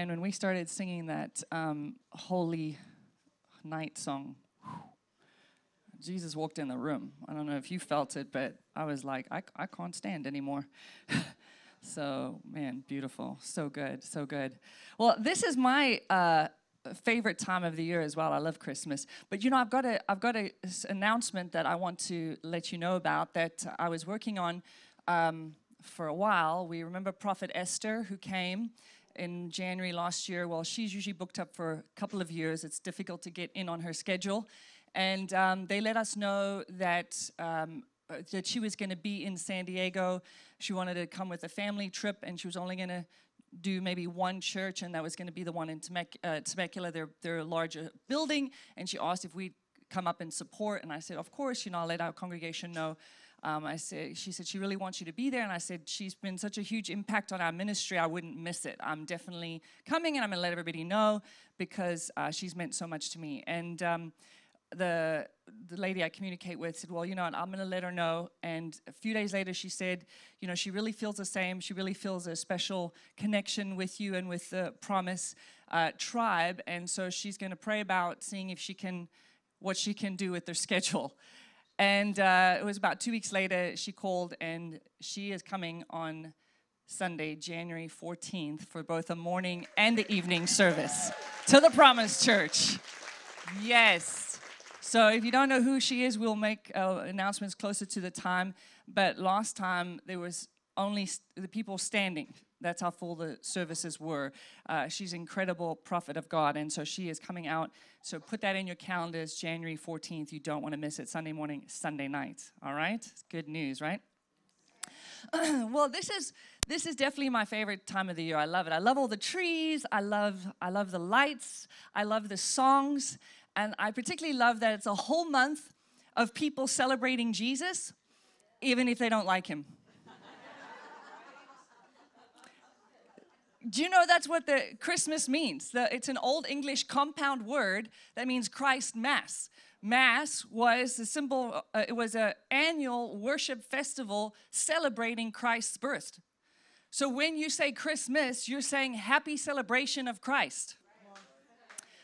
Man, when we started singing that um, Holy Night song, Jesus walked in the room. I don't know if you felt it, but I was like, I, I can't stand anymore. so, man, beautiful. So good. So good. Well, this is my. Uh, favorite time of the year as well. I love Christmas. But you know, I've got a I've got a s- announcement that I want to let you know about that I was working on um, for a while. We remember Prophet Esther who came in January last year. Well, she's usually booked up for a couple of years. It's difficult to get in on her schedule, and um, they let us know that. Um, that she was going to be in San Diego. She wanted to come with a family trip, and she was only going to do maybe one church, and that was going to be the one in Temec- uh, Temecula. Their, they're larger building, and she asked if we'd come up and support, and I said, of course, you know, I'll let our congregation know. Um, I said, she said she really wants you to be there, and I said she's been such a huge impact on our ministry, I wouldn't miss it. I'm definitely coming, and I'm gonna let everybody know because uh, she's meant so much to me. And um, the the lady I communicate with said, "Well, you know, what, I'm going to let her know." And a few days later, she said, "You know, she really feels the same. She really feels a special connection with you and with the Promise uh, Tribe, and so she's going to pray about seeing if she can, what she can do with their schedule." And uh, it was about two weeks later, she called, and she is coming on Sunday, January 14th, for both the morning and the evening service to the Promise Church. Yes. So if you don't know who she is, we'll make uh, announcements closer to the time. But last time there was only st- the people standing. That's how full the services were. Uh, she's incredible prophet of God, and so she is coming out. So put that in your calendars, January 14th. You don't want to miss it. Sunday morning, Sunday night. All right? Good news, right? well, this is this is definitely my favorite time of the year. I love it. I love all the trees. I love I love the lights. I love the songs, and I particularly love that it's a whole month of people celebrating Jesus, even if they don't like him. Do you know that's what the Christmas means? The, it's an old English compound word that means Christ Mass. Mass was a symbol. Uh, it was an annual worship festival celebrating Christ's birth. So when you say Christmas, you're saying happy celebration of Christ.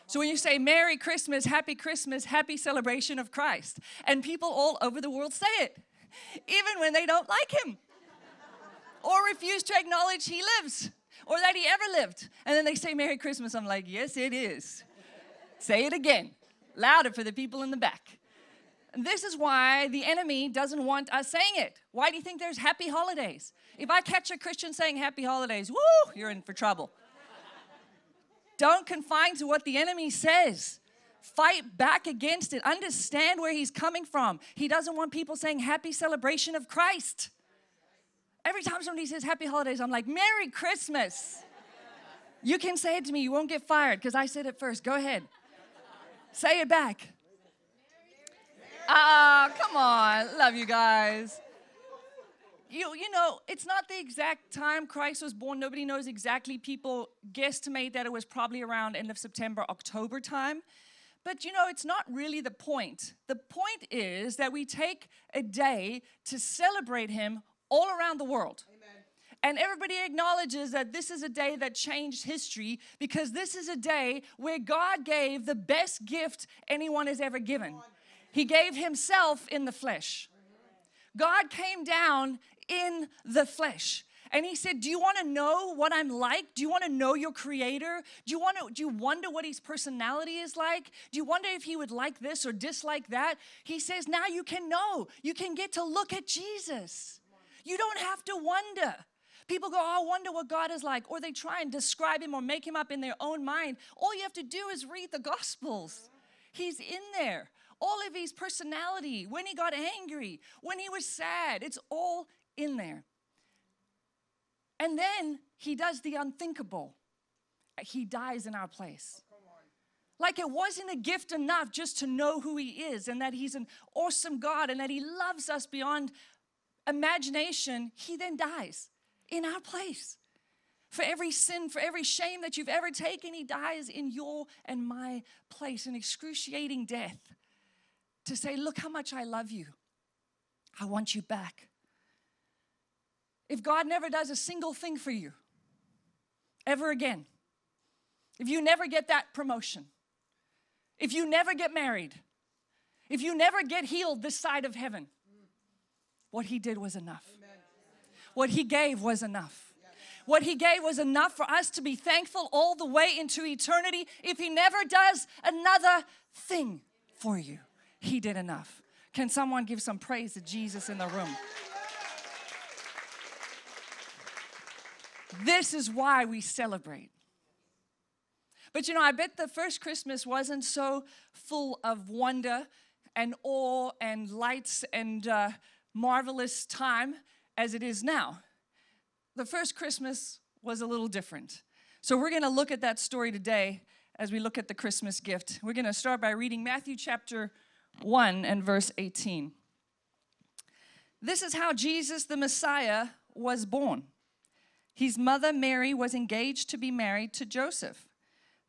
So when you say Merry Christmas, Happy Christmas, Happy celebration of Christ, and people all over the world say it, even when they don't like Him or refuse to acknowledge He lives or that he ever lived. And then they say Merry Christmas. I'm like, yes, it is. say it again, louder for the people in the back. This is why the enemy doesn't want us saying it. Why do you think there's happy holidays? If I catch a Christian saying happy holidays, woo, you're in for trouble. Don't confine to what the enemy says. Fight back against it. Understand where he's coming from. He doesn't want people saying happy celebration of Christ. Every time somebody says happy holidays, I'm like, Merry Christmas. You can say it to me, you won't get fired because I said it first. Go ahead. Say it back. Ah, come on. Love you guys. You, you know, it's not the exact time Christ was born. Nobody knows exactly. People guesstimate that it was probably around end of September, October time. But you know, it's not really the point. The point is that we take a day to celebrate him all around the world. And everybody acknowledges that this is a day that changed history because this is a day where God gave the best gift anyone has ever given. He gave Himself in the flesh. God came down in the flesh. And he said, "Do you want to know what I'm like? Do you want to know your creator? Do you want to do you wonder what his personality is like? Do you wonder if he would like this or dislike that?" He says, "Now you can know. You can get to look at Jesus. You don't have to wonder." People go, oh, I wonder what God is like, or they try and describe him or make him up in their own mind. All you have to do is read the Gospels. He's in there. All of his personality, when he got angry, when he was sad, it's all in there. And then he does the unthinkable. He dies in our place. Like it wasn't a gift enough just to know who he is and that he's an awesome God and that he loves us beyond imagination. He then dies in our place. For every sin, for every shame that you've ever taken, he dies in your and my place, an excruciating death. To say, Look how much I love you. I want you back. If God never does a single thing for you, ever again, if you never get that promotion, if you never get married, if you never get healed this side of heaven, what he did was enough. What he gave was enough. What he gave was enough for us to be thankful all the way into eternity. If he never does another thing for you, he did enough. Can someone give some praise to Jesus in the room? This is why we celebrate. But you know, I bet the first Christmas wasn't so full of wonder and awe and lights and uh, marvelous time as it is now. The first Christmas was a little different. So we're going to look at that story today as we look at the Christmas gift. We're going to start by reading Matthew chapter 1 and verse 18. This is how Jesus the Messiah was born. His mother Mary was engaged to be married to Joseph.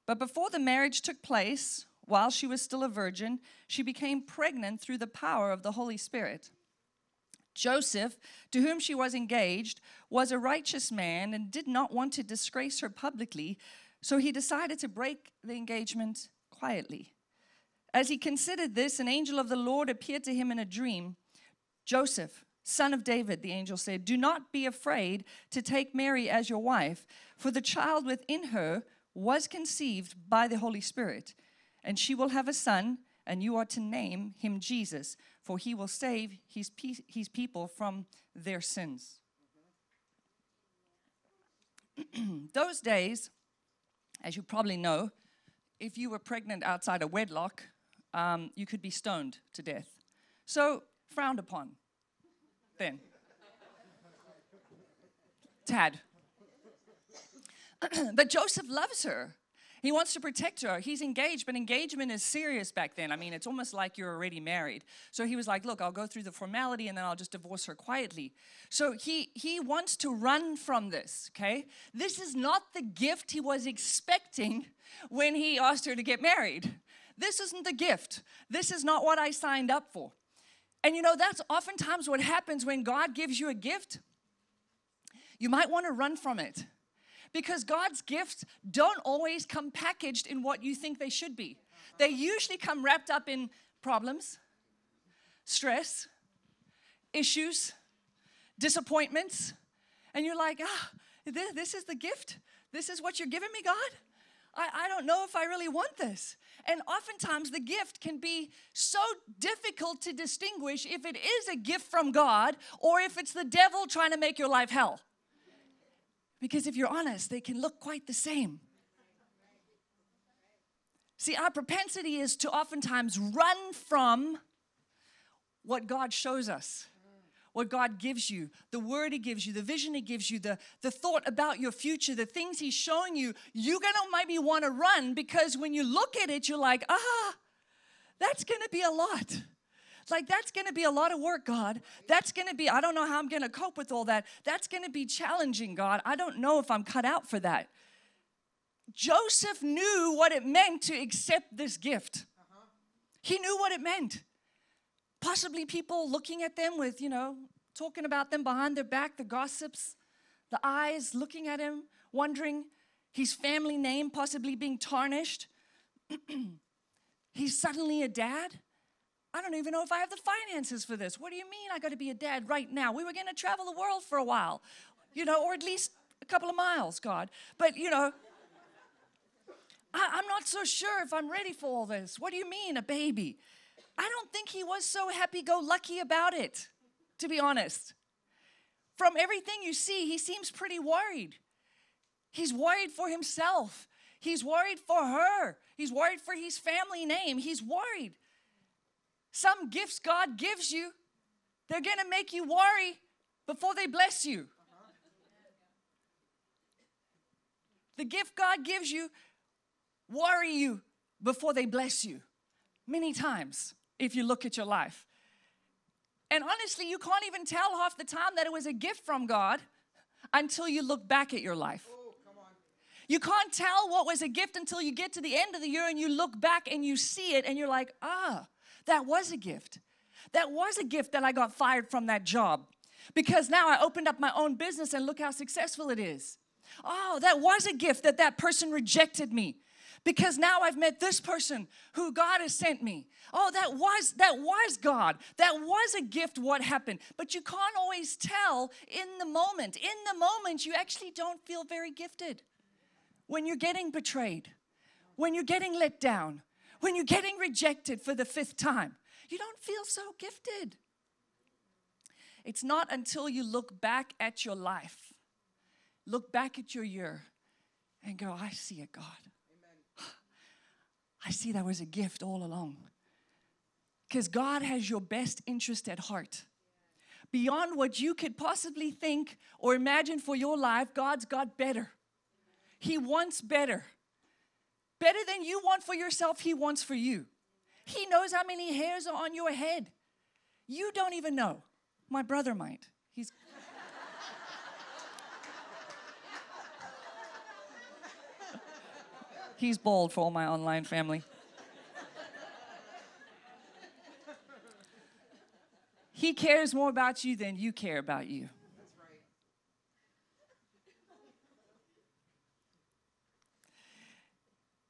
But before the marriage took place, while she was still a virgin, she became pregnant through the power of the Holy Spirit. Joseph, to whom she was engaged, was a righteous man and did not want to disgrace her publicly, so he decided to break the engagement quietly. As he considered this, an angel of the Lord appeared to him in a dream. Joseph, son of David, the angel said, Do not be afraid to take Mary as your wife, for the child within her was conceived by the Holy Spirit, and she will have a son, and you are to name him Jesus, for he will save his, pe- his people from their sins. Those days, as you probably know, if you were pregnant outside a wedlock, um, you could be stoned to death. So, frowned upon then. Tad. but Joseph loves her. He wants to protect her. He's engaged, but engagement is serious back then. I mean, it's almost like you're already married. So he was like, "Look, I'll go through the formality and then I'll just divorce her quietly." So he he wants to run from this, okay? This is not the gift he was expecting when he asked her to get married. This isn't the gift. This is not what I signed up for. And you know, that's oftentimes what happens when God gives you a gift. You might want to run from it because God's gifts don't always come packaged in what you think they should be. They usually come wrapped up in problems, stress, issues, disappointments. And you're like, ah, this is the gift. This is what you're giving me, God. I, I don't know if I really want this. And oftentimes the gift can be so difficult to distinguish if it is a gift from God or if it's the devil trying to make your life hell. Because if you're honest, they can look quite the same. See, our propensity is to oftentimes run from what God shows us, what God gives you, the word He gives you, the vision He gives you, the, the thought about your future, the things He's showing you. You're gonna maybe wanna run because when you look at it, you're like, ah, that's gonna be a lot. Like, that's gonna be a lot of work, God. That's gonna be, I don't know how I'm gonna cope with all that. That's gonna be challenging, God. I don't know if I'm cut out for that. Joseph knew what it meant to accept this gift. He knew what it meant. Possibly people looking at them with, you know, talking about them behind their back, the gossips, the eyes looking at him, wondering his family name possibly being tarnished. He's suddenly a dad. I don't even know if I have the finances for this. What do you mean I got to be a dad right now? We were going to travel the world for a while, you know, or at least a couple of miles, God. But, you know, I, am not so sure if I'm ready for all this. What do you mean, a baby? I don't think he was so happy go lucky about it, to be honest. From everything you see, he seems pretty worried. He's worried for himself, he's worried for her, he's worried for his family name, he's worried. Some gifts God gives you, they're going to make you worry before they bless you. The gift God gives you, worry you before they bless you. Many times, if you look at your life. And honestly, you can't even tell half the time that it was a gift from God until you look back at your life. You can't tell what was a gift until you get to the end of the year and you look back and you see it and you're like, ah, that was a gift. That was a gift that I got fired from that job because now I opened up my own business and look how successful it is. Oh, that was a gift that that person rejected me because now I've met this person who God has sent me. Oh, that was that was God. That was a gift what happened. But you can't always tell in the moment. In the moment you actually don't feel very gifted. When you're getting betrayed, when you're getting let down, when you're getting rejected for the fifth time, you don't feel so gifted. It's not until you look back at your life, look back at your year, and go, I see it, God. I see that was a gift all along. Because God has your best interest at heart. Beyond what you could possibly think or imagine for your life, God's got better. He wants better. Better than you want for yourself, He wants for you. He knows how many hairs are on your head. You don't even know. My brother might. He's He's bald for all my online family. he cares more about you than you care about you.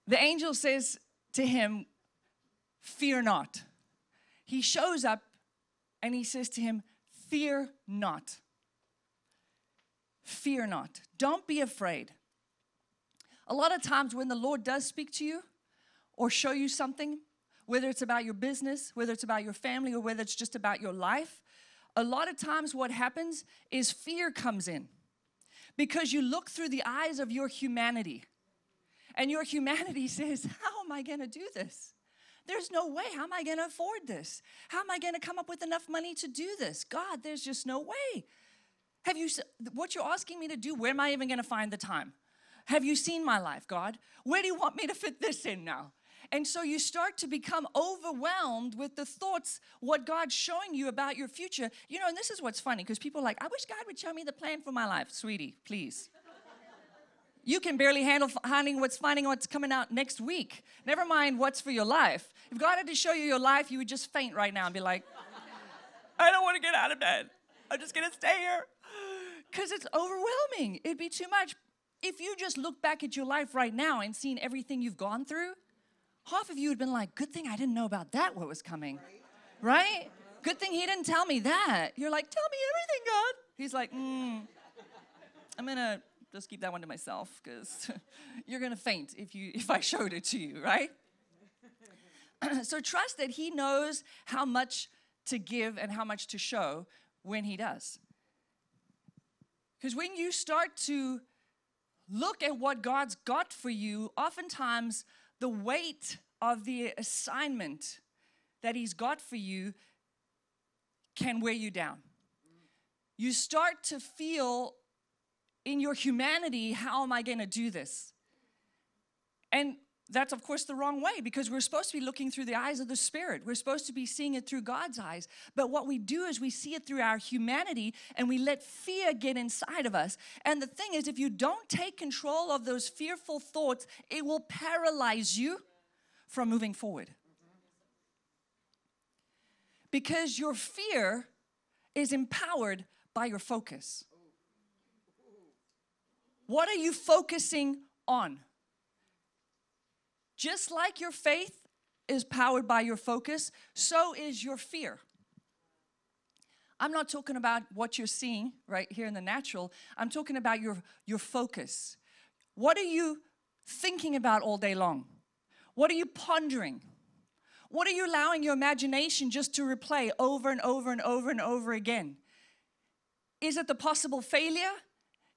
The angel says to him, Fear not. He shows up and he says to him, Fear not. Fear not. Don't be afraid. A lot of times when the Lord does speak to you or show you something, whether it's about your business, whether it's about your family, or whether it's just about your life, a lot of times what happens is fear comes in because you look through the eyes of your humanity. And your humanity says, How am I going to do this? There's no way. How am I going to afford this? How am I going to come up with enough money to do this? God, there's just no way. Have you, what you're asking me to do, where am I even going to find the time? Have you seen my life, God? Where do you want me to fit this in now? And so you start to become overwhelmed with the thoughts, what God's showing you about your future. You know, and this is what's funny because people are like, I wish God would show me the plan for my life. Sweetie, please. You can barely handle finding what's finding what's coming out next week. Never mind what's for your life. If God had to show you your life, you would just faint right now and be like, I don't want to get out of bed. I'm just gonna stay here. Because it's overwhelming. It'd be too much. If you just look back at your life right now and seen everything you've gone through, half of you would have been like, good thing I didn't know about that, what was coming. Right? right? Good thing he didn't tell me that. You're like, tell me everything, God. He's like, mm, I'm gonna just keep that one to myself because you're gonna faint if you if I showed it to you, right? so trust that he knows how much to give and how much to show when he does. Because when you start to look at what God's got for you, oftentimes the weight of the assignment that He's got for you can weigh you down. You start to feel in your humanity, how am I going to do this? And that's of course the wrong way because we're supposed to be looking through the eyes of the spirit. We're supposed to be seeing it through god's eyes. But what we do is we see it through our humanity and we let fear get inside of us. And the thing is if you don't take control of those fearful thoughts it will paralyze you from moving forward. Because your fear is empowered by your focus what are you focusing on just like your faith is powered by your focus, so is your fear. I'm not talking about what you're seeing right here in the natural. I'm talking about your, your focus. What are you thinking about all day long? What are you pondering? What are you allowing your imagination just to replay over and over and over and over again? Is it the possible failure?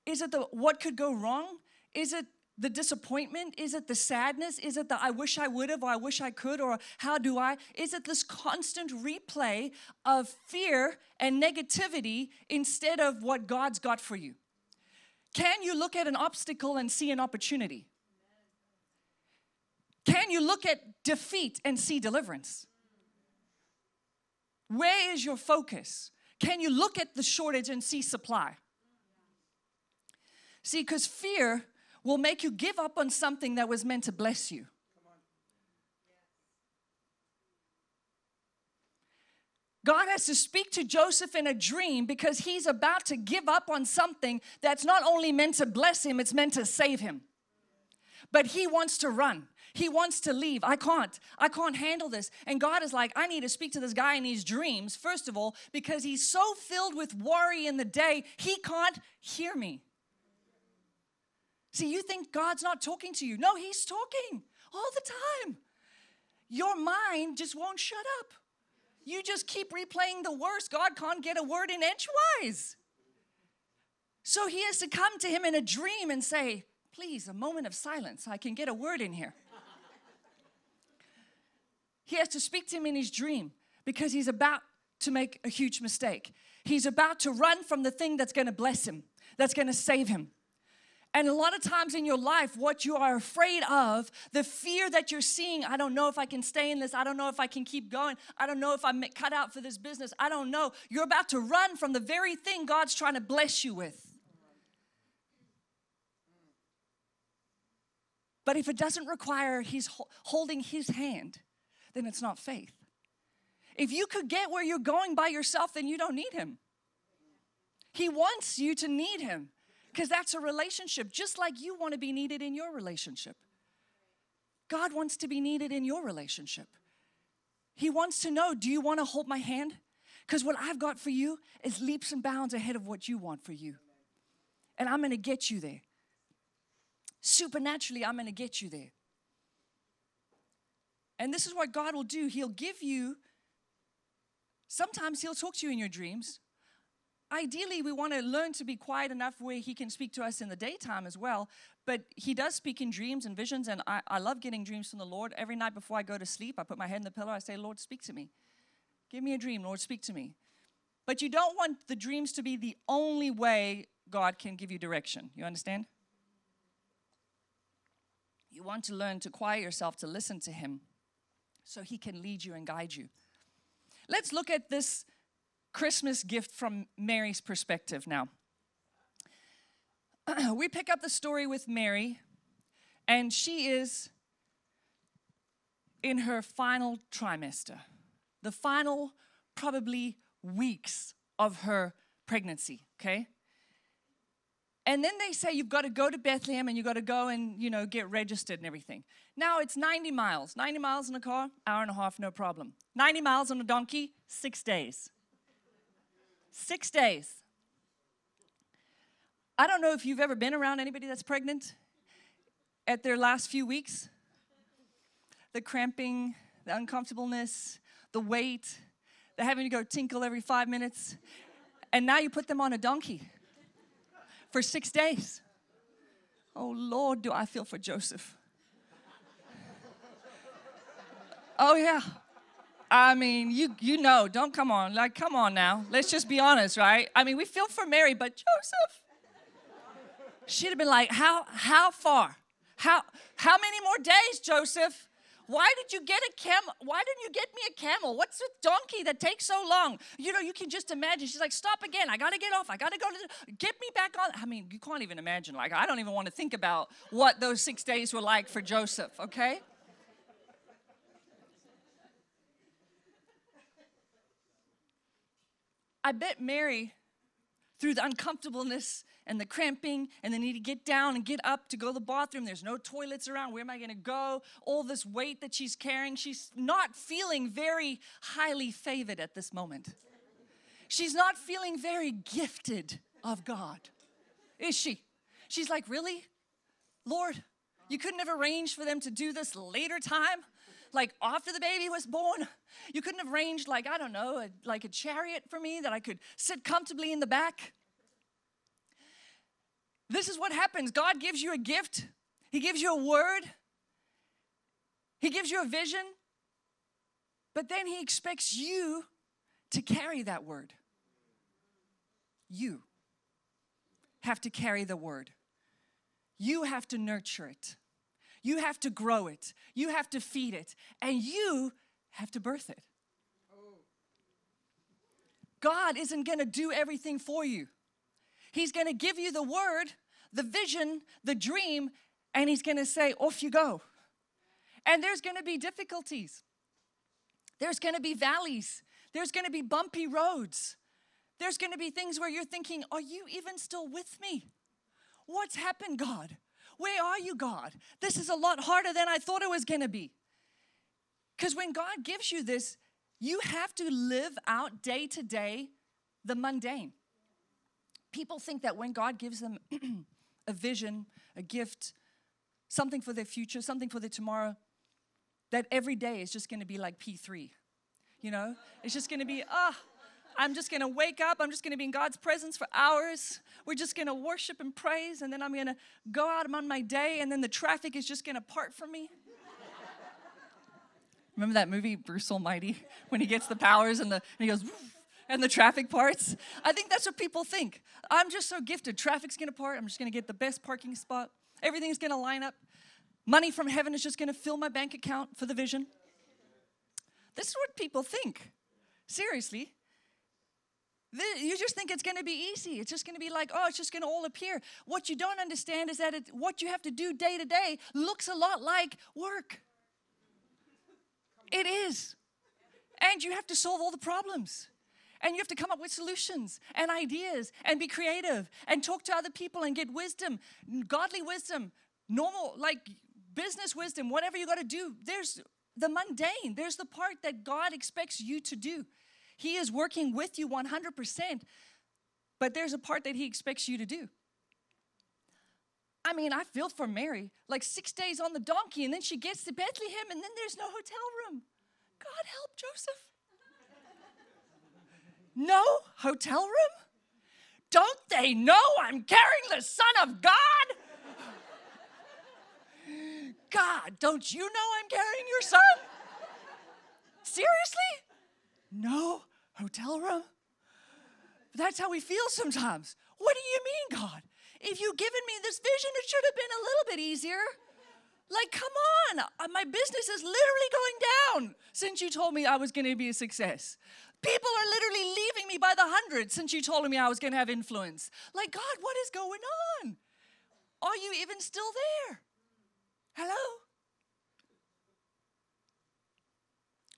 Is it the what could go wrong? Is it the disappointment? Is it the sadness? Is it the I wish I would have or I wish I could or how do I? Is it this constant replay of fear and negativity instead of what God's got for you? Can you look at an obstacle and see an opportunity? Can you look at defeat and see deliverance? Where is your focus? Can you look at the shortage and see supply? See, because fear will make you give up on something that was meant to bless you. God has to speak to Joseph in a dream because he's about to give up on something that's not only meant to bless him, it's meant to save him. But he wants to run. He wants to leave. I can't. I can't handle this. And God is like, I need to speak to this guy in his dreams, first of all, because he's so filled with worry in the day, he can't hear me. See, you think God's not talking to you. No, he's talking all the time. Your mind just won't shut up. You just keep replaying the worst. God can't get a word in edgewise. So he has to come to him in a dream and say, Please, a moment of silence. I can get a word in here. he has to speak to him in his dream because he's about to make a huge mistake. He's about to run from the thing that's going to bless him, that's going to save him. And a lot of times in your life, what you are afraid of, the fear that you're seeing, I don't know if I can stay in this, I don't know if I can keep going, I don't know if I'm cut out for this business, I don't know. You're about to run from the very thing God's trying to bless you with. But if it doesn't require His holding His hand, then it's not faith. If you could get where you're going by yourself, then you don't need Him. He wants you to need Him because that's a relationship, just like you want to be needed in your relationship. God wants to be needed in your relationship. He wants to know do you want to hold my hand? Because what I've got for you is leaps and bounds ahead of what you want for you. And I'm going to get you there. Supernaturally, I'm going to get you there. And this is what God will do. He'll give you, sometimes He'll talk to you in your dreams ideally, we want to learn to be quiet enough where He can speak to us in the daytime as well. But He does speak in dreams and visions, and I, I love getting dreams from the Lord. Every night before I go to sleep, I put my head in the pillow, I say, Lord, speak to me. Give me a dream, Lord, speak to me. But you don't want the dreams to be the only way God can give you direction. You understand? You want to learn to quiet yourself to listen to Him so He can lead you and guide you. Let's look at this Christmas gift from Mary's perspective now. we pick up the story with Mary, and she is in her final trimester, the final probably weeks of her pregnancy, okay? And then they say you've got to go to Bethlehem and you've got to go and, you know, get registered and everything. Now it's 90 miles. 90 miles in a car, hour and a half, no problem. 90 miles on a donkey, six days. Six days. I don't know if you've ever been around anybody that's pregnant at their last few weeks. The cramping, the uncomfortableness, the weight, the having to go tinkle every five minutes. And now you put them on a donkey for six days. Oh Lord, do I feel for Joseph. Oh, yeah. I mean, you you know, don't come on, like come on now. Let's just be honest, right? I mean, we feel for Mary, but Joseph, she'd have been like, how how far? How how many more days, Joseph? Why did you get a camel? Why didn't you get me a camel? What's a donkey that takes so long? You know, you can just imagine. She's like, stop again. I gotta get off. I gotta go to get me back on. I mean, you can't even imagine. Like, I don't even want to think about what those six days were like for Joseph, okay? I bet Mary, through the uncomfortableness and the cramping, and the need to get down and get up to go to the bathroom, there's no toilets around. Where am I going to go? All this weight that she's carrying, she's not feeling very highly favored at this moment. She's not feeling very gifted of God, is she? She's like, Really? Lord, you couldn't have arranged for them to do this later time? like after the baby was born. You couldn't have arranged like, I don't know, a, like a chariot for me that I could sit comfortably in the back. This is what happens. God gives you a gift. He gives you a word. He gives you a vision. But then he expects you to carry that word. You have to carry the word. You have to nurture it. You have to grow it, you have to feed it, and you have to birth it. God isn't gonna do everything for you. He's gonna give you the word, the vision, the dream, and He's gonna say, Off you go. And there's gonna be difficulties, there's gonna be valleys, There's going to be bumpy roads. There's going to be things where you're thinking, Are you even still with me? What's happened, God? Where are you, God? This is a lot harder than I thought it was going to be. Because when God gives you this, you have to live out day to day the mundane. People think that when God gives them a vision, a gift, something for their future, something for their tomorrow, that every day is just going to be like P3. You know, it's just going to be, ah, oh, I'm just going to wake up. I'm just going to be in God's presence for hours. We're just going to worship and praise. And then I'm going to go out on my day. And then the traffic is just going to part from me. Remember that movie, Bruce Almighty, when he gets the powers and, the, and he goes, and the traffic parts? I think that's what people think. I'm just so gifted. Traffic's to part. I'm just to get the best parking spot. Everything's to line up. Money from heaven is just to fill my bank account for the vision. This is what people think. Seriously. You just think it's going to be easy. It's just going to be like, oh, it's just going to all appear. What you don't understand is that it, what you have to do day to day looks a lot like work. It is. And you have to solve all the problems. And you have to come up with solutions and ideas and be creative and talk to other people and get wisdom, godly wisdom, normal, like business wisdom, whatever you got to do. There's the mundane, there's the part that God expects you to do. He is working with you 100%, but there's a part that He expects you to do. I mean, I feel for Mary, like six days on the donkey, and then she gets to Bethlehem, and then there's no hotel room. God help Joseph. No hotel room? Don't they know I'm carrying the Son of God? God, don't you know I'm carrying your son? Seriously? No hotel room? That's how we feel sometimes. What do you mean, God? If you given me this vision, it should have been a little bit easier. Like, come on, uh, my business is literally going down since you told me I was going to be a success. People are literally leaving me by the hundreds since you told me I was going to have influence. Like, God, what is going on? Are you even still there? Hello?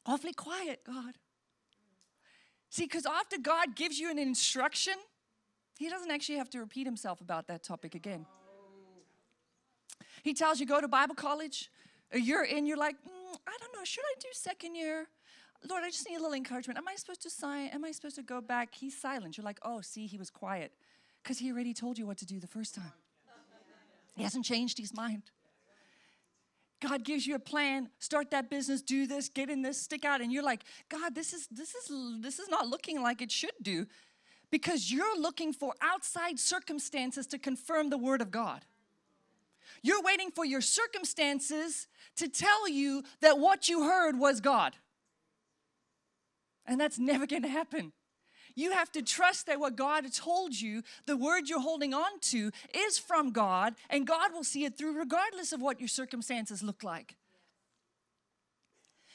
Awfully quiet, God. See, because after God gives you an instruction, He doesn't actually have to repeat Himself about that topic again. He tells you go to Bible college, a year in, you're like, mm, I don't know, should I do second year? Lord, I just need a little encouragement. Am I supposed to sign? Am I supposed to go back? He's silent. You're like, oh, see, he was quiet because he already told you what to do the first time. He hasn't changed his mind. God gives you a plan, start that business, do this, get in this, stick out, and you're like, God, this is this is this is not looking like it should do because you're looking for outside circumstances to confirm the word of God. You're waiting for your circumstances to tell you that what you heard was God. And that's never going to happen. You have to trust that what God told you, the word you're holding on to, is from God, and God will see it through regardless of what your circumstances look like.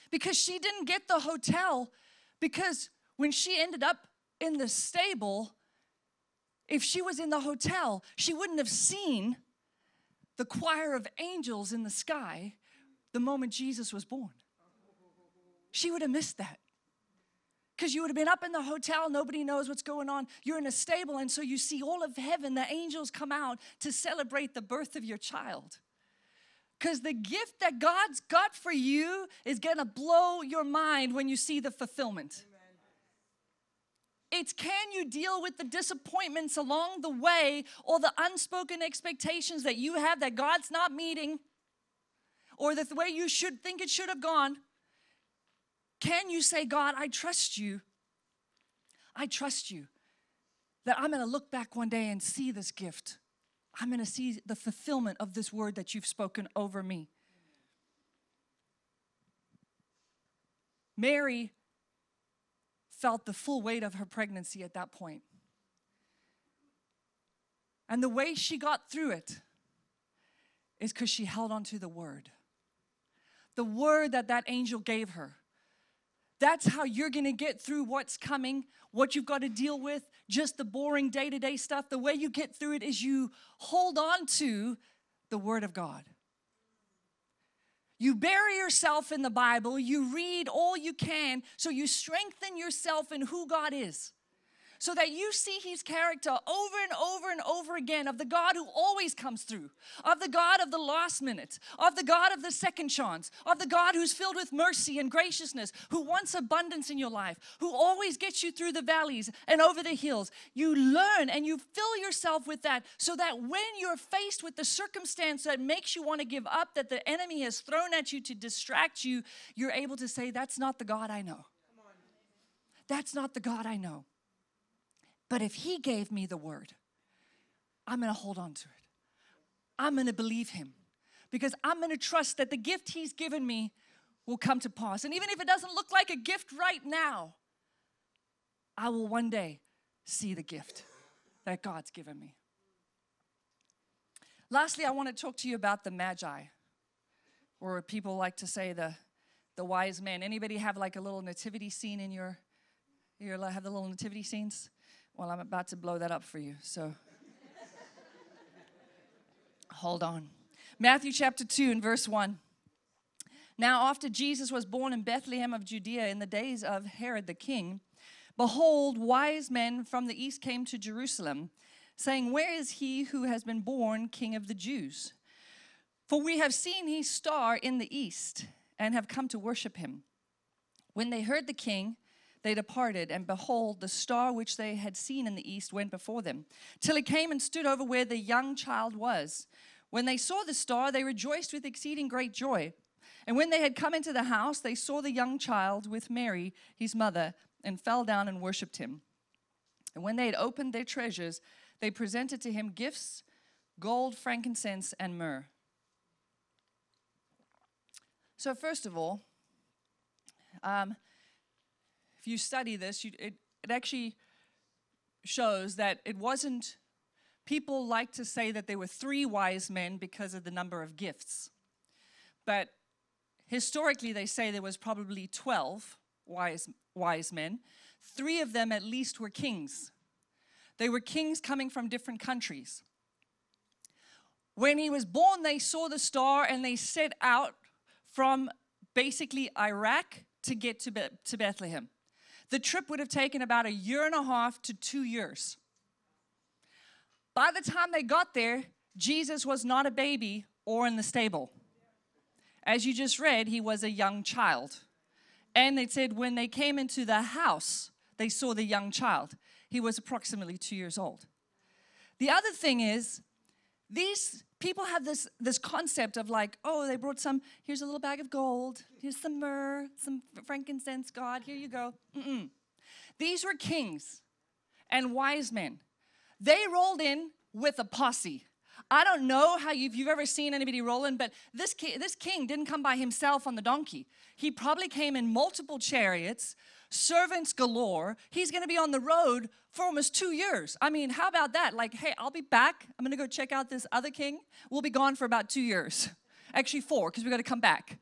Because she didn't get the hotel, because when she ended up in the stable, if she was in the hotel, she wouldn't have seen the choir of angels in the sky the moment Jesus was born. She would have missed that because you would have been up in the hotel, nobody knows what's going on. You're in a stable, and so you see all of heaven, the angels come out to celebrate the birth of your child. Because the gift that God's got for you is gonna blow your mind when you see the fulfillment. It's can you deal with the disappointments along the way or the unspoken expectations that you have that God's not meeting or the way you should think it should have gone? Can you say, God, I trust you? I trust you that I'm going to look back one day and see this gift. I'm going to see the fulfillment of this word that you've spoken over me. Mary felt the full weight of her pregnancy at that point. And the way she got through it is because she held on to the word. The word that that angel gave her. That's how you're gonna get through what's coming, what you've got to deal with, just the boring day to day stuff. The way you get through it is you hold on to the Word of God. You bury yourself in the Bible, you read all you can, so you strengthen yourself in who God is so that you see his character over and over and over again of the God who always comes through, of the God of the last minute, of the God of the second chance, of the God who's filled with mercy and graciousness, who wants abundance in your life, who always gets you through the valleys and over the hills. You learn and you fill yourself with that so that when you're faced with the circumstance that makes you want to give up, that the enemy has thrown at you to distract you, you're able to say, That's not the God I know. That's not the God I know. But if He gave me the word, I'm going to hold on to it. I'm going to believe Him because I'm going to trust that the gift He's given me will come to pass. And even if it doesn't look like a gift right now, I will one day see the gift that God's given me. Lastly, I want to talk to you about the Magi, or people like to say the, the wise men. Anybody have like a little nativity scene in your, your have the little nativity scenes? Well, I'm about to blow that up for you. So hold on. Matthew chapter 2 and verse 1. Now, after Jesus was born in Bethlehem of Judea in the days of Herod the king, behold, wise men from the east came to Jerusalem, saying, Where is he who has been born king of the Jews? For we have seen his star in the east and have come to worship him. When they heard the king, they departed, and behold, the star which they had seen in the east went before them, till it came and stood over where the young child was. When they saw the star, they rejoiced with exceeding great joy. And when they had come into the house, they saw the young child with Mary, his mother, and fell down and worshipped him. And when they had opened their treasures, they presented to him gifts gold, frankincense, and myrrh. So, first of all, um, you study this, you, it, it actually shows that it wasn't, people like to say that there were three wise men because of the number of gifts. But historically, they say there was probably 12 wise, wise men. Three of them, at least, were kings. They were kings coming from different countries. When he was born, they saw the star and they set out from basically Iraq to get to, Be- to Bethlehem. The trip would have taken about a year and a half to two years. By the time they got there, Jesus was not a baby or in the stable. As you just read, he was a young child. And they said when they came into the house, they saw the young child. He was approximately two years old. The other thing is, these people have this, this concept of like, oh, they brought some, here's a little bag of gold, here's some myrrh, some frankincense, God, here you go. Mm-mm. These were kings and wise men. They rolled in with a posse. I don't know how you've, you've ever seen anybody rolling, but this, ki- this king didn't come by himself on the donkey. He probably came in multiple chariots servants galore. He's going to be on the road for almost two years. I mean, how about that? Like, hey, I'll be back. I'm going to go check out this other king. We'll be gone for about two years. Actually, four, because we got to come back.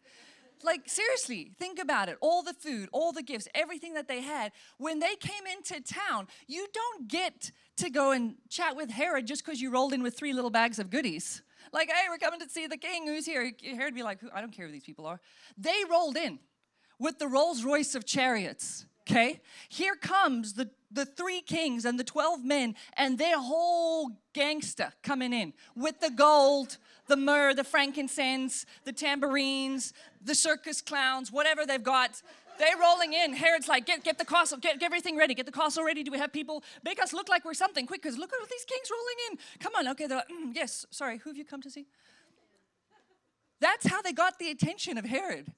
Like, seriously, think about it. All the food, all the gifts, everything that they had. When they came into town, you don't get to go and chat with Herod just because you rolled in with three little bags of goodies. Like, hey, we're coming to see the king who's here. Herod would be like, I don't care who these people are. They rolled in with the Rolls Royce of chariots. Okay, here comes the, the three kings and the 12 men and their whole gangster coming in with the gold, the myrrh, the frankincense, the tambourines, the circus clowns, whatever they've got. They're rolling in. Herod's like, get, get the castle, get, get everything ready, get the castle ready. Do we have people? Make us look like we're something quick because look at all these kings rolling in. Come on, okay, they're like, mm, yes, sorry, who have you come to see? That's how they got the attention of Herod.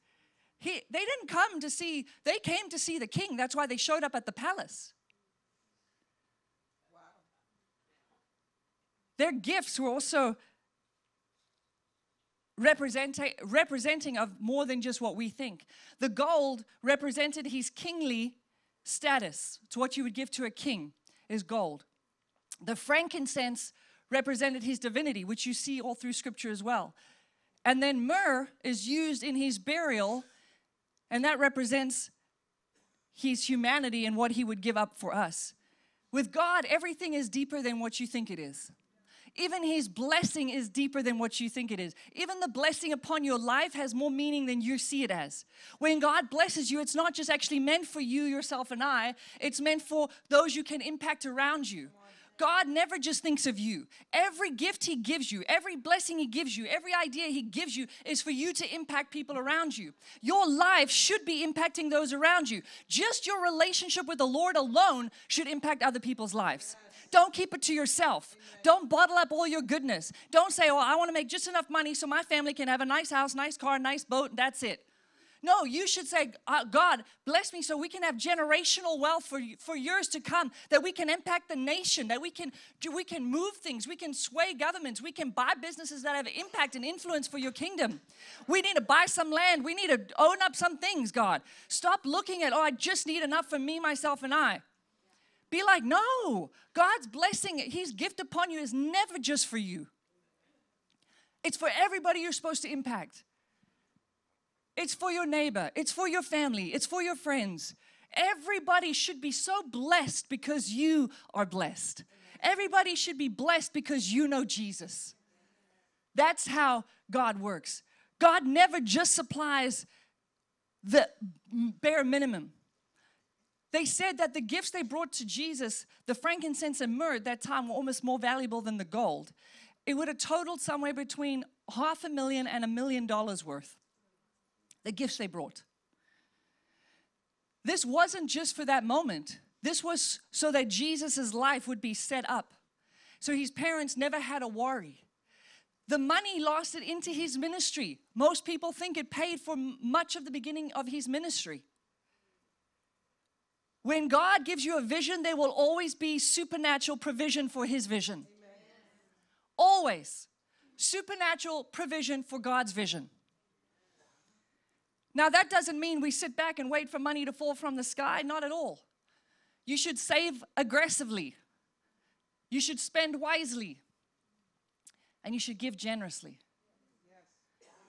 He, they didn't come to see, they came to see the king. That's why they showed up at the palace. Wow. Their gifts were also representing, representing of more than just what we think. The gold represented his kingly status. It's what you would give to a king is gold. The frankincense represented his divinity, which you see all through scripture as well. And then myrrh is used in his burial and that represents his humanity and what he would give up for us. With God, everything is deeper than what you think it is. Even his blessing is deeper than what you think it is. Even the blessing upon your life has more meaning than you see it as. When God blesses you, it's not just actually meant for you, yourself, and I, it's meant for those you can impact around you. God never just thinks of you. Every gift He gives you, every blessing He gives you, every idea He gives you is for you to impact people around you. Your life should be impacting those around you. Just your relationship with the Lord alone should impact other people's lives. Don't keep it to yourself. Don't bottle up all your goodness. Don't say, Oh, I want to make just enough money so my family can have a nice house, nice car, nice boat, and that's it. No, you should say, uh, God, bless me so we can have generational wealth for, for years to come, that we can impact the nation, that we can, we can move things, we can sway governments, we can buy businesses that have impact and influence for your kingdom. We need to buy some land, we need to own up some things, God. Stop looking at, oh, I just need enough for me, myself, and I. Be like, no, God's blessing, His gift upon you is never just for you. It's for everybody you're supposed to impact. It's for your neighbor, it's for your family, it's for your friends. Everybody should be so blessed because you are blessed. Everybody should be blessed because you know Jesus. That's how God works. God never just supplies the bare minimum. They said that the gifts they brought to Jesus, the frankincense and myrrh, at that time were almost more valuable than the gold. It would have totaled somewhere between half a million and a million dollars worth the gifts they brought. This wasn't just for that moment, this was so that Jesus' life would be set up. So his parents never had a worry. The money lasted into his ministry. Most people think it paid for much of the beginning of his ministry. When God gives you a vision, there will always be supernatural provision for his vision. Always. Supernatural provision for God's vision. Now, that doesn't mean we sit back and wait for money to fall from the sky, not at all. You should save aggressively, you should spend wisely, and you should give generously.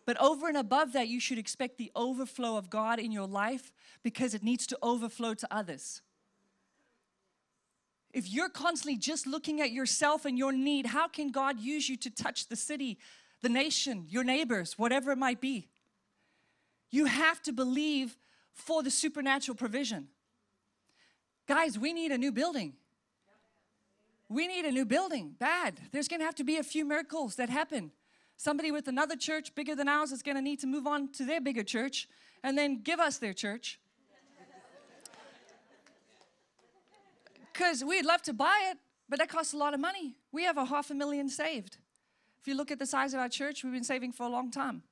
But over and above that, you should expect the overflow of God in your life because it needs to overflow to others. If you're constantly just looking at yourself and your need, how can God use you to touch the city, the nation, your neighbors, whatever it might be? You have to believe for the supernatural provision. Guys, we need a new building. We need a new building, bad. There's gonna have to be a few miracles that happen. Somebody with another church bigger than ours is gonna need to move on to their bigger church and then give us their church. Because we'd love to buy it, but that costs a lot of money. We have a half a million saved. If you look at the size of our church, we've been saving for a long time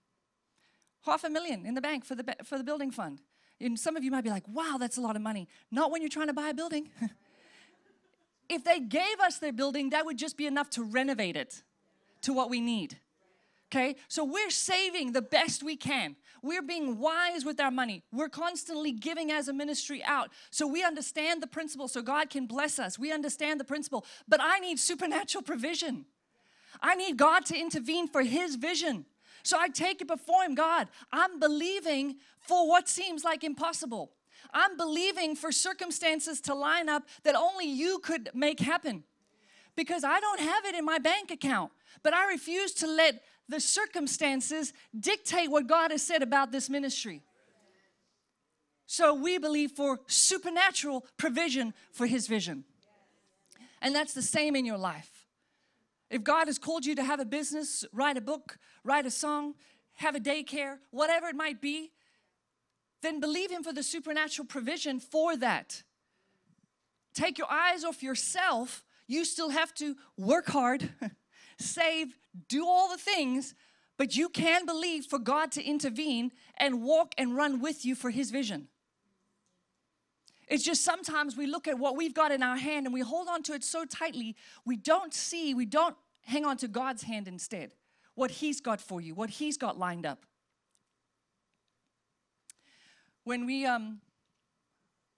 half a million in the bank for the, for the building fund. And some of you might be like, wow, that's a lot of money. Not when you're trying to buy a building. if they gave us their building, that would just be enough to renovate it to what we need. Okay, so we're saving the best we can. We're being wise with our money. We're constantly giving as a ministry out. So we understand the principle so God can bless us. We understand the principle. But I need supernatural provision. I need God to intervene for His vision. So I take it before Him God, I'm believing for what seems like impossible. I'm believing for circumstances to line up that only you could make happen. Because I don't have it in my bank account, but I refuse to let the circumstances dictate what God has said about this ministry. So we believe for supernatural provision for His vision. And that's the same in your life. If God has called you to have a business, write a book, write a song, have a daycare, whatever it might be, then believe Him for the supernatural provision for that. Take your eyes off yourself. You still have to work hard, save, do all the things, but you can believe for God to intervene and walk and run with you for His vision. It's just sometimes we look at what we've got in our hand and we hold on to it so tightly, we don't see, we don't hang on to God's hand instead. What He's got for you, what He's got lined up. When we, um,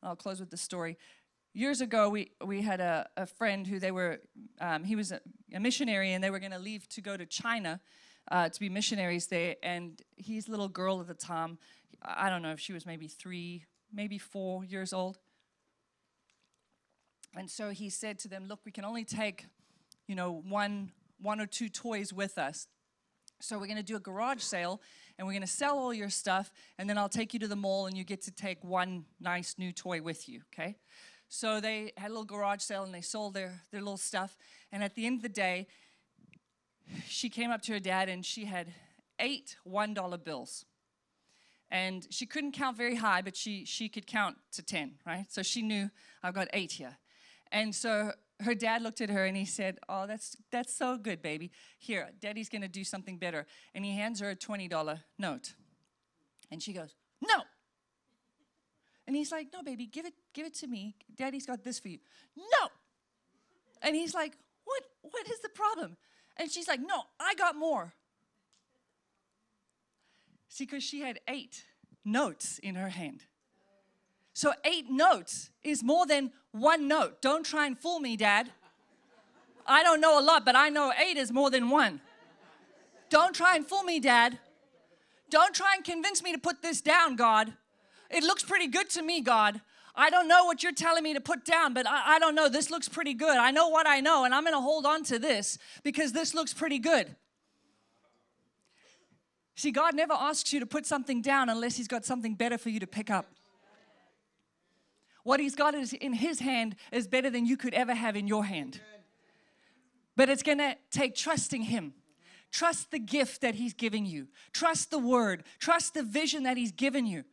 I'll close with the story. Years ago, we, we had a, a friend who they were, um, he was a, a, missionary and they were going to leave to go to China uh, to be missionaries there. And his little girl at the time, I don't know if she was maybe three, maybe four years old. And so he said to them, Look, we can only take, you know, one, one or two toys with us. So we're going to do a garage sale and we're going to sell all your stuff and then I'll take you to the mall and you get to take one nice new toy with you, okay? So they had a little garage sale and they sold their, their little stuff. And at the end of the day, she came up to her dad and she had eight $1 bills. And she couldn't count very high, but she, she could count to 10, right? So she knew, I've got eight here. And so her dad looked at her and he said, Oh, that's, that's so good, baby. Here, daddy's gonna do something better. And he hands her a $20 note. And she goes, No. And he's like, No, baby, give it, give it to me. Daddy's got this for you. No. And he's like, What, what is the problem? And she's like, No, I got more. See, because she had eight notes in her hand. So, eight notes is more than one note. Don't try and fool me, Dad. I don't know a lot, but I know eight is more than one. Don't try and fool me, Dad. Don't try and convince me to put this down, God. It looks pretty good to me, God. I don't know what you're telling me to put down, but I, I don't know. This looks pretty good. I know what I know, and I'm going to hold on to this because this looks pretty good. See, God never asks you to put something down unless He's got something better for you to pick up. What He's got is in His hand is better than you could ever have in your hand. But it's gonna take trusting Him. Trust the gift that He's giving you. Trust the word. Trust the vision that He's given you.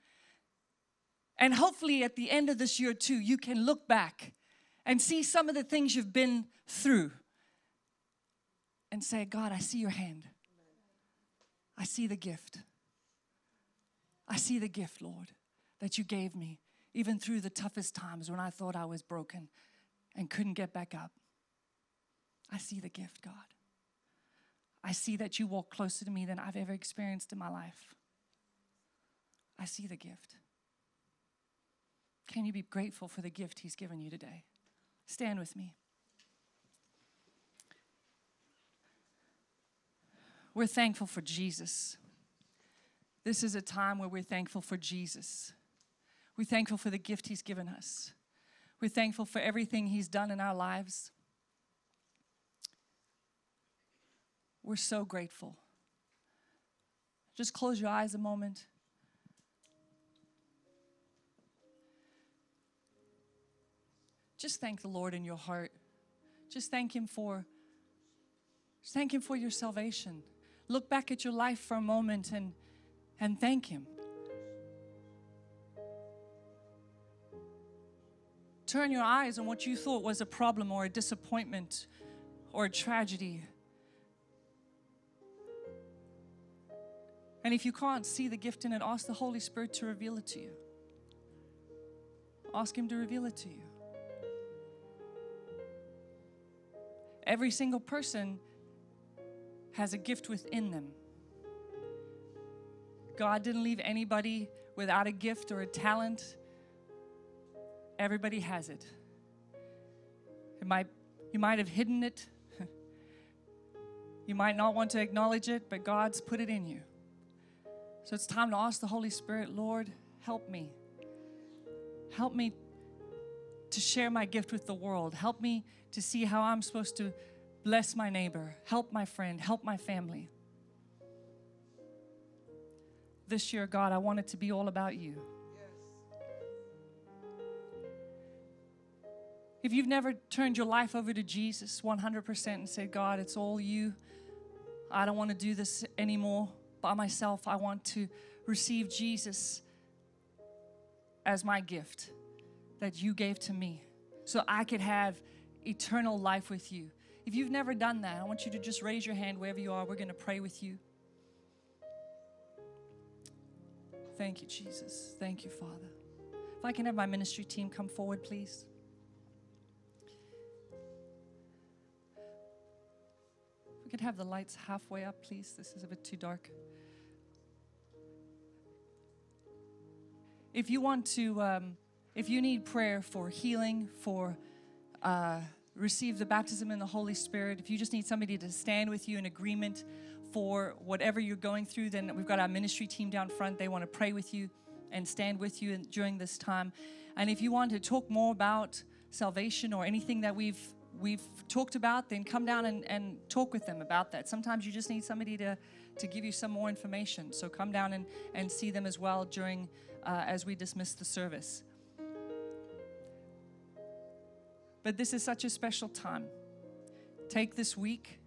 And hopefully, at the end of this year, too, you can look back and see some of the things you've been through and say, God, I see your hand. I see the gift. I see the gift, Lord, that you gave me even through the toughest times when I thought I was broken and couldn't get back up. I see the gift, God. I see that you walk closer to me than I've ever experienced in my life. I see the gift. Can you be grateful for the gift He's given you today? Stand with me. We're thankful for Jesus. This is a time where we're thankful for Jesus. We're thankful for the gift He's given us. We're thankful for everything He's done in our lives. We're so grateful. Just close your eyes a moment. Just thank the Lord in your heart. Just thank Him for thank Him for your salvation. Look back at your life for a moment and, and thank Him. turn your eyes on what you thought was a problem or a disappointment or a tragedy. And if you can't see the gift in it, ask the Holy Spirit to reveal it to you. Ask Him to reveal it to you. Every single person has a gift within them. God didn't leave anybody without a gift or a talent Everybody has it. It might, you might have hidden it. you might not want to acknowledge it, but God's put it in you. So it's time to ask the Holy Spirit, Lord, help me. Help me to share my gift with the world. Help me to see how I'm supposed to bless my neighbor, help my friend, help my family. This year, God, I want it to be all about you. If you've never turned your life over to Jesus 100% and said, God, it's all you, I don't want to do this anymore by myself. I want to receive Jesus as my gift that you gave to me so I could have eternal life with you. If you've never done that, I want you to just raise your hand wherever you are. We're going to pray with you. Thank you, Jesus. Thank you, Father. If I can have my ministry team come forward, please. If we could have the lights halfway up, please. This is a bit too dark. If you want to, um, if you need prayer for healing, for uh, receive the baptism in the Holy Spirit, if you just need somebody to stand with you in agreement for whatever you're going through, then we've got our ministry team down front. They want to pray with you and stand with you during this time. And if you want to talk more about salvation or anything that we've we've talked about, then come down and, and talk with them about that. Sometimes you just need somebody to, to give you some more information. So come down and, and see them as well during uh, as we dismiss the service. But this is such a special time. Take this week.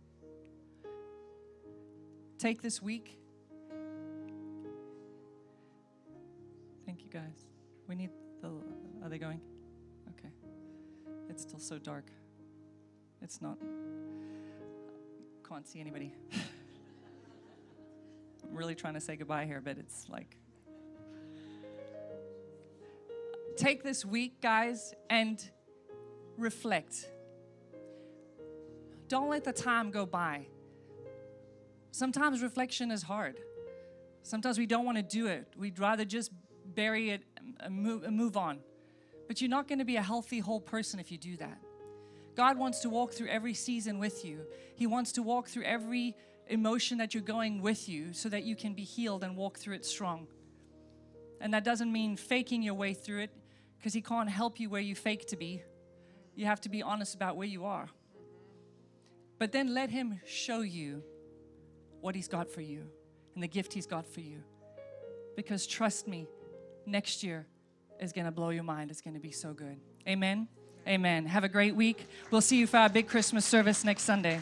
Take this week. Thank you guys. We need the. Are they going? Okay. It's still so dark. It's not. Can't see anybody. I'm really trying to say goodbye here, but it's like. Take this week, guys, and reflect. Don't let the time go by. Sometimes reflection is hard. Sometimes we don't want to do it. We'd rather just bury it and move, on. But you're not going to be a healthy, whole person if you do that. God wants to walk through every season with you. He wants to walk through every emotion that you're going with you so that you can be healed and walk through it strong. And that doesn't mean faking your way through it because He can't help you where you fake to be. You have to be honest about where you are. But then let Him show you what He's got for you and the gift He's got for you. Because trust me, next year is going to blow your mind. It's going to be so good. Amen. Amen. Have a great week. We'll see you for our big Christmas service next Sunday.